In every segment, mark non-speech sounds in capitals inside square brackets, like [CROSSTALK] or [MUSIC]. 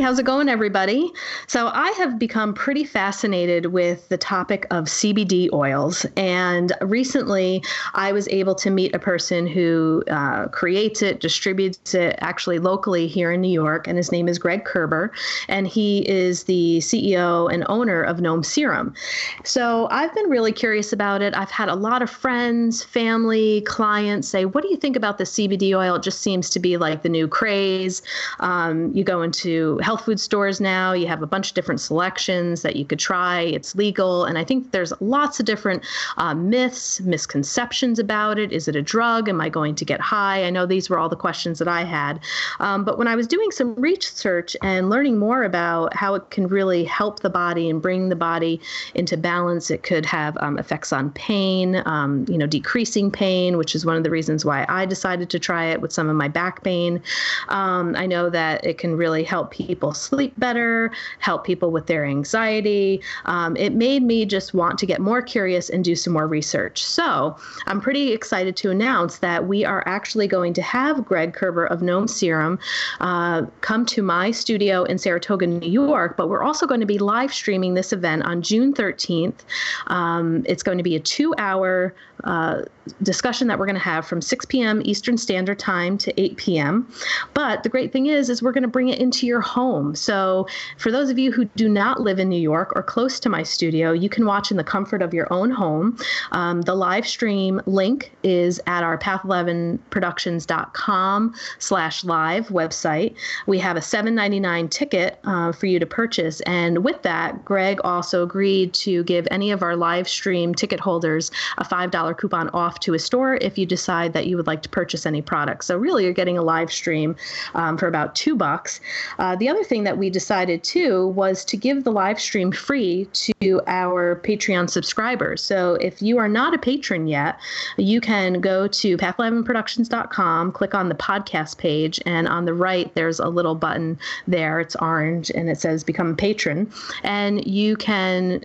How's it going, everybody? So, I have become pretty fascinated with the topic of CBD oils. And recently, I was able to meet a person who uh, creates it, distributes it actually locally here in New York. And his name is Greg Kerber. And he is the CEO and owner of Gnome Serum. So, I've been really curious about it. I've had a lot of friends, family, clients say, What do you think about the CBD oil? It just seems to be like the new craze. Um, you go into health food stores now. You have a bunch of different selections that you could try. It's legal. And I think there's lots of different uh, myths, misconceptions about it. Is it a drug? Am I going to get high? I know these were all the questions that I had. Um, but when I was doing some research and learning more about how it can really help the body and bring the body into balance, it could have um, effects on pain, um, you know, decreasing pain, which is one of the reasons why I decided to try it with some of my back pain. Um, I know that it can really help people sleep better, help people with their anxiety. Um, it made me just want to get more curious and do some more research. So I'm pretty excited to announce that we are actually going to have Greg Kerber of Gnome Serum uh, come to my studio in Saratoga, New York, but we're also going to be live streaming this event on June 13th. Um, it's going to be a two hour uh, discussion that we're going to have from 6 p.m. Eastern Standard Time to 8 p.m. But the great thing is, is we're going to bring it into your home. So for those of you who do not live in New York or close to my studio, you can watch in the comfort of your own home. Um, the live stream link is at our path11productions.com slash live website. We have a $7.99 ticket uh, for you to purchase. And with that, Greg also agreed to give any of our live stream ticket holders a $5 coupon off to a store if you decide that you would like to purchase any products. So really, you're getting a live stream um, for about two bucks. Uh, the other thing that we decided too was to give the live stream free to our Patreon subscribers. So if you are not a patron yet, you can go to path11productions.com, click on the podcast page, and on the right there's a little button there. It's orange and it says become a patron, and you can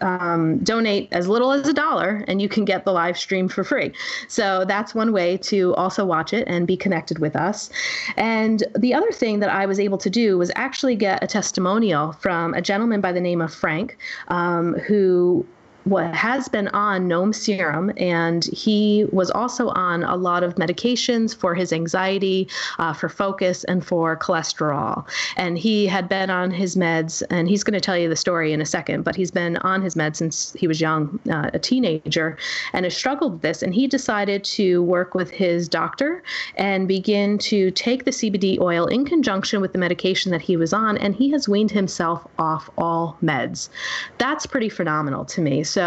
um, donate as little as a dollar and you can get the live stream for free. So that's one way to also watch it and be connected with us. And the other thing that I was able to do was actually get a testimonial from a gentleman by the name of Frank, um, who what has been on Gnome Serum, and he was also on a lot of medications for his anxiety, uh, for focus, and for cholesterol. And he had been on his meds, and he's going to tell you the story in a second, but he's been on his meds since he was young, uh, a teenager, and has struggled with this. And he decided to work with his doctor and begin to take the CBD oil in conjunction with the medication that he was on, and he has weaned himself off all meds. That's pretty phenomenal to me. So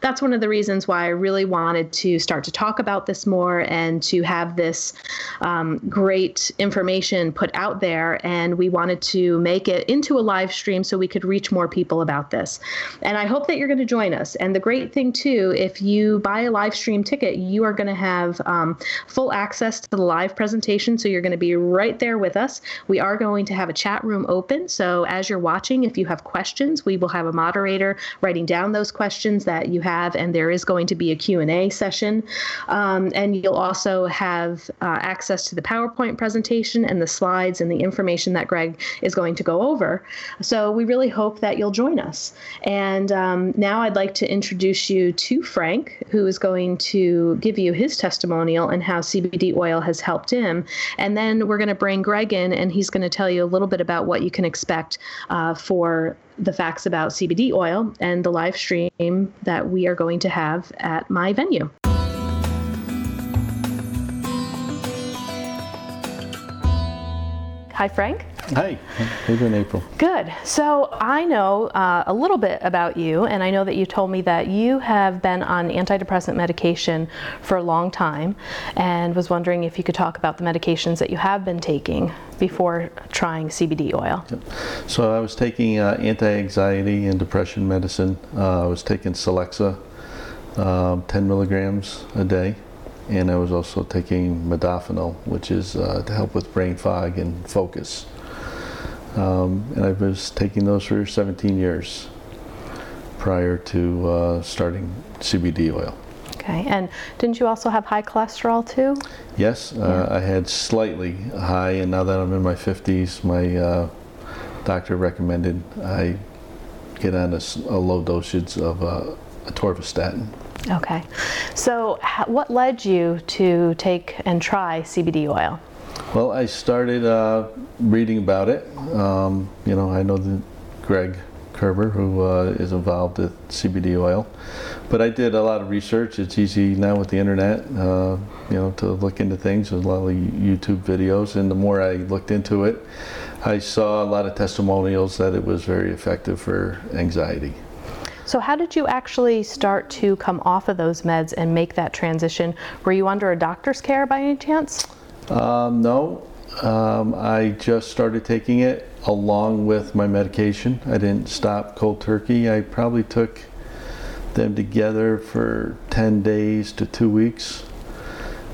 that's one of the reasons why I really wanted to start to talk about this more and to have this um, great information put out there. And we wanted to make it into a live stream so we could reach more people about this. And I hope that you're going to join us. And the great thing, too, if you buy a live stream ticket, you are going to have um, full access to the live presentation. So you're going to be right there with us. We are going to have a chat room open. So as you're watching, if you have questions, we will have a moderator writing down those questions questions that you have, and there is going to be a Q&A session. Um, and you'll also have uh, access to the PowerPoint presentation and the slides and the information that Greg is going to go over. So we really hope that you'll join us. And um, now I'd like to introduce you to Frank, who is going to give you his testimonial and how CBD oil has helped him. And then we're going to bring Greg in, and he's going to tell you a little bit about what you can expect uh, for the facts about CBD oil and the live stream that we are going to have at my venue. Hi, Frank. Hi, how you doing, April? Good. So I know uh, a little bit about you, and I know that you told me that you have been on antidepressant medication for a long time, and was wondering if you could talk about the medications that you have been taking before trying CBD oil. So I was taking uh, anti-anxiety and depression medicine. Uh, I was taking Celexa, um, 10 milligrams a day and I was also taking modafinil, which is uh, to help with brain fog and focus. Um, and I was taking those for 17 years prior to uh, starting CBD oil. Okay, and didn't you also have high cholesterol too? Yes, uh, I had slightly high, and now that I'm in my 50s, my uh, doctor recommended I get on a low dosage of uh, atorvastatin. Okay. So, what led you to take and try CBD oil? Well, I started uh, reading about it. Um, you know, I know the Greg Kerber, who uh, is involved with CBD oil, but I did a lot of research. It's easy now with the internet, uh, you know, to look into things. There's a lot of YouTube videos, and the more I looked into it, I saw a lot of testimonials that it was very effective for anxiety. So, how did you actually start to come off of those meds and make that transition? Were you under a doctor's care by any chance? Um, no, um, I just started taking it along with my medication. I didn't stop cold turkey. I probably took them together for 10 days to two weeks.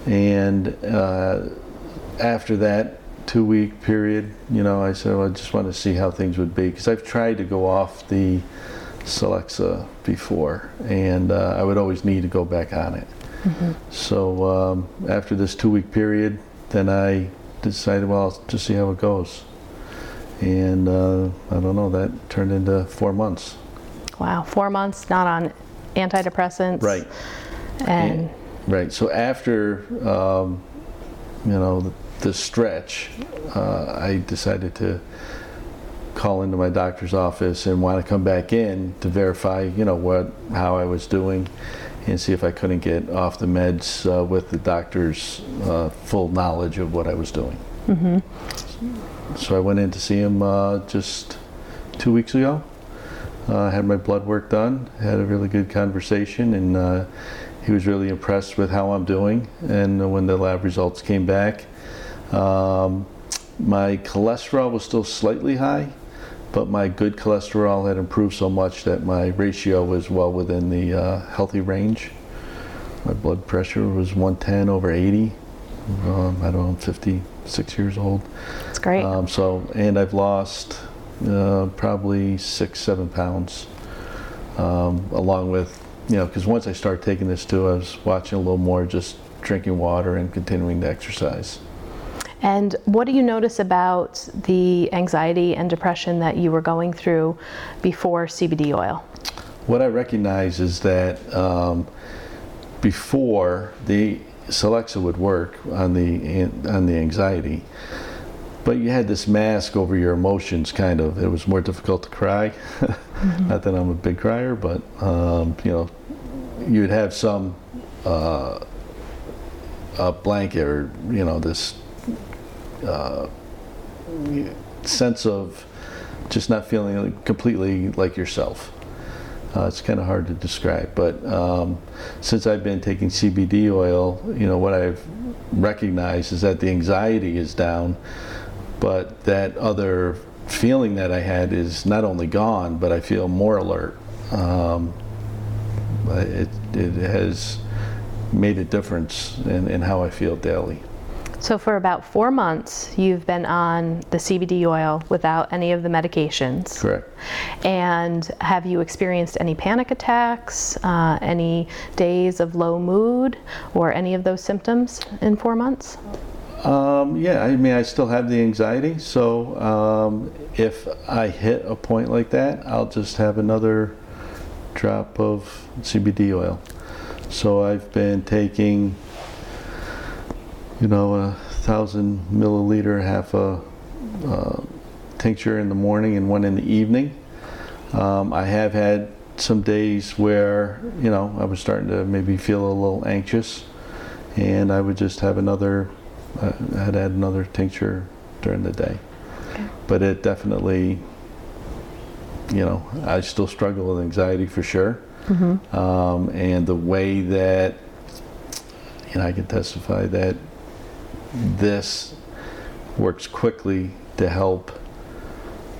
And uh, after that two week period, you know, I said, well, I just want to see how things would be. Because I've tried to go off the Celexa before, and uh, I would always need to go back on it. So um, after this two week period, then I decided, well, I'll just see how it goes. And uh, I don't know, that turned into four months. Wow, four months not on antidepressants. Right. And Right. So after, um, you know, the, the stretch, uh, I decided to call into my doctor's office and want to come back in to verify, you know, what how I was doing, and see if I couldn't get off the meds uh, with the doctor's uh, full knowledge of what I was doing. So I went in to see him uh, just two weeks ago. Uh, had my blood work done, had a really good conversation, and uh, he was really impressed with how I'm doing. And when the lab results came back, um, my cholesterol was still slightly high, but my good cholesterol had improved so much that my ratio was well within the uh, healthy range. My blood pressure was 110 over 80. Um, I don't know, I'm 56 years old. it's great. Um, so, and I've lost uh, probably six, seven pounds, um, along with, you know, because once I started taking this too, I was watching a little more, just drinking water and continuing to exercise. And what do you notice about the anxiety and depression that you were going through before CBD oil? What I recognize is that um, before the Celexa would work on the on the anxiety, but you had this mask over your emotions. Kind of, it was more difficult to cry. [LAUGHS] Not that I'm a big crier, but um, you know, you'd have some uh, a blanket or you know this uh, sense of just not feeling completely like yourself. Uh, it's kind of hard to describe, but um, since I've been taking CBD oil, you know what I've recognized is that the anxiety is down, but that other feeling that I had is not only gone, but I feel more alert. Um, it, it has made a difference in, in how I feel daily. So, for about four months, you've been on the CBD oil without any of the medications. Correct. And have you experienced any panic attacks, uh, any days of low mood, or any of those symptoms in four months? Um, yeah, I mean, I still have the anxiety, so um, if I hit a point like that, I'll just have another drop of CBD oil. So I've been taking, you know, a thousand milliliter, half a uh, tincture in the morning and one in the evening. Um, I have had some days where, you know, I was starting to maybe feel a little anxious, and I would just have another I had had another tincture during the day. But it definitely, you know, I still struggle with anxiety for sure. Um, and the way that, you know, I can testify that this works quickly to help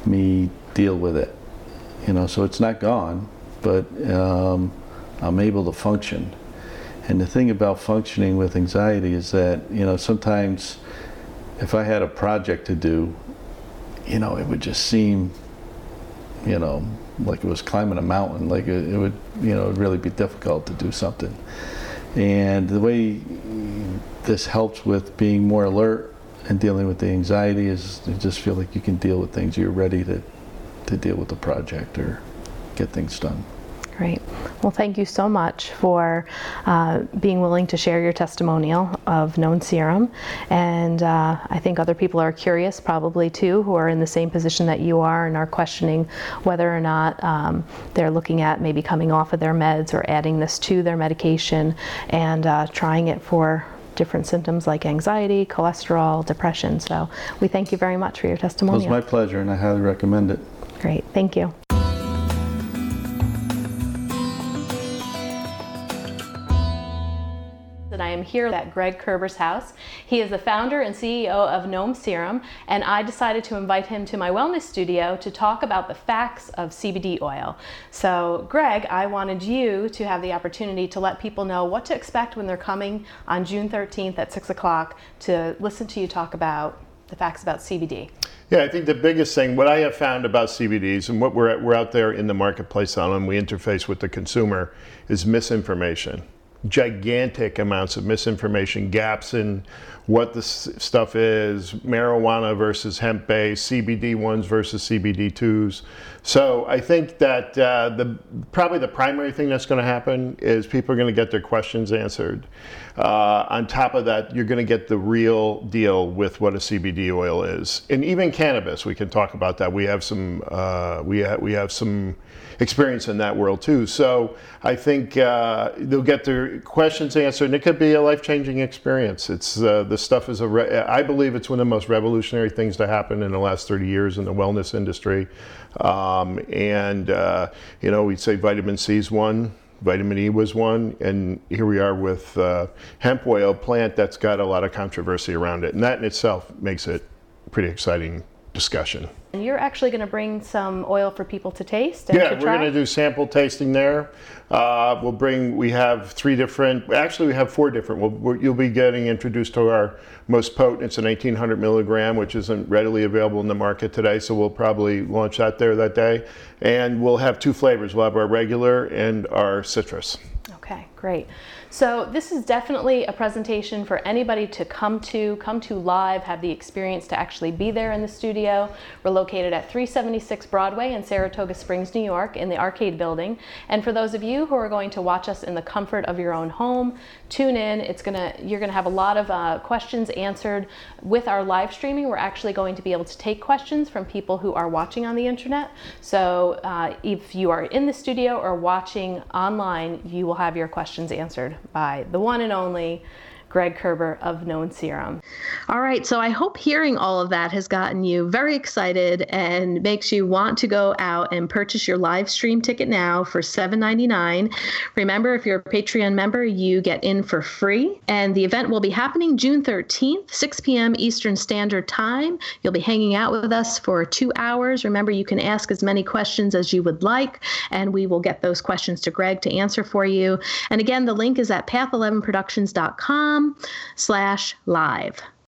me deal with it. You know, so it's not gone, but um, I'm able to function. And the thing about functioning with anxiety is that, you know, sometimes if I had a project to do, you know, it would just seem, you know, like it was climbing a mountain. Like it, it would, you know, really be difficult to do something. And the way this helps with being more alert and dealing with the anxiety is you just feel like you can deal with things. You're ready to, to deal with the project or get things done. Great. Well, thank you so much for uh, being willing to share your testimonial of Gnome Serum. And uh, I think other people are curious, probably too, who are in the same position that you are and are questioning whether or not um, they're looking at maybe coming off of their meds or adding this to their medication and uh, trying it for different symptoms like anxiety, cholesterol, depression. So we thank you very much for your testimonial. It was my pleasure, and I highly recommend it. Great. Thank you. Here at Greg Kerber's house. He is the founder and CEO of Gnome Serum, and I decided to invite him to my wellness studio to talk about the facts of CBD oil. So, Greg, I wanted you to have the opportunity to let people know what to expect when they're coming on June 13th at 6 o'clock to listen to you talk about the facts about CBD. Yeah, I think the biggest thing, what I have found about CBDs and what we're, we're out there in the marketplace on and we interface with the consumer is misinformation gigantic amounts of misinformation, gaps in what the stuff is, marijuana versus hemp based, CBD ones versus CBD twos. So I think that uh, the probably the primary thing that's going to happen is people are going to get their questions answered. Uh, on top of that, you're going to get the real deal with what a CBD oil is, and even cannabis. We can talk about that. We have some uh, we ha- we have some experience in that world too. So I think uh, they'll get their questions answered, and it could be a life changing experience. It's uh, this stuff is a re- I believe it's one of the most revolutionary things to happen in the last 30 years in the wellness industry. Um, and uh, you know, we'd say vitamin C is one. Vitamin E was one, and here we are with uh, hemp oil plant that's got a lot of controversy around it, and that in itself makes it pretty exciting discussion. And you're actually going to bring some oil for people to taste. yeah, to we're going to do sample tasting there. Uh, we'll bring. We have three different. Actually, we have four different. We'll, you'll be getting introduced to our most potent. It's an 1800 milligram, which isn't readily available in the market today. So we'll probably launch that there that day. And we'll have two flavors. We'll have our regular and our citrus. Okay, great. So this is definitely a presentation for anybody to come to, come to live, have the experience to actually be there in the studio. We're located at 376 Broadway in Saratoga Springs, New York in the Arcade Building. And for those of you who are going to watch us in the comfort of your own home, tune in. It's gonna, you're gonna have a lot of uh, questions answered with our live streaming. We're actually going to be able to take questions from people who are watching on the internet. So uh, if you are in the studio or watching online, you will have your questions answered by the one and only Greg Kerber of Gnome Serum. All right, so I hope hearing all of that has gotten you very excited and makes you want to go out and purchase your live stream ticket now for $7.99. Remember, if you're a Patreon member, you get in for free. And the event will be happening June 13th, 6 p.m. Eastern Standard Time. You'll be hanging out with us for two hours. Remember, you can ask as many questions as you would like, and we will get those questions to Greg to answer for you. And again, the link is at path11productions.com slash live.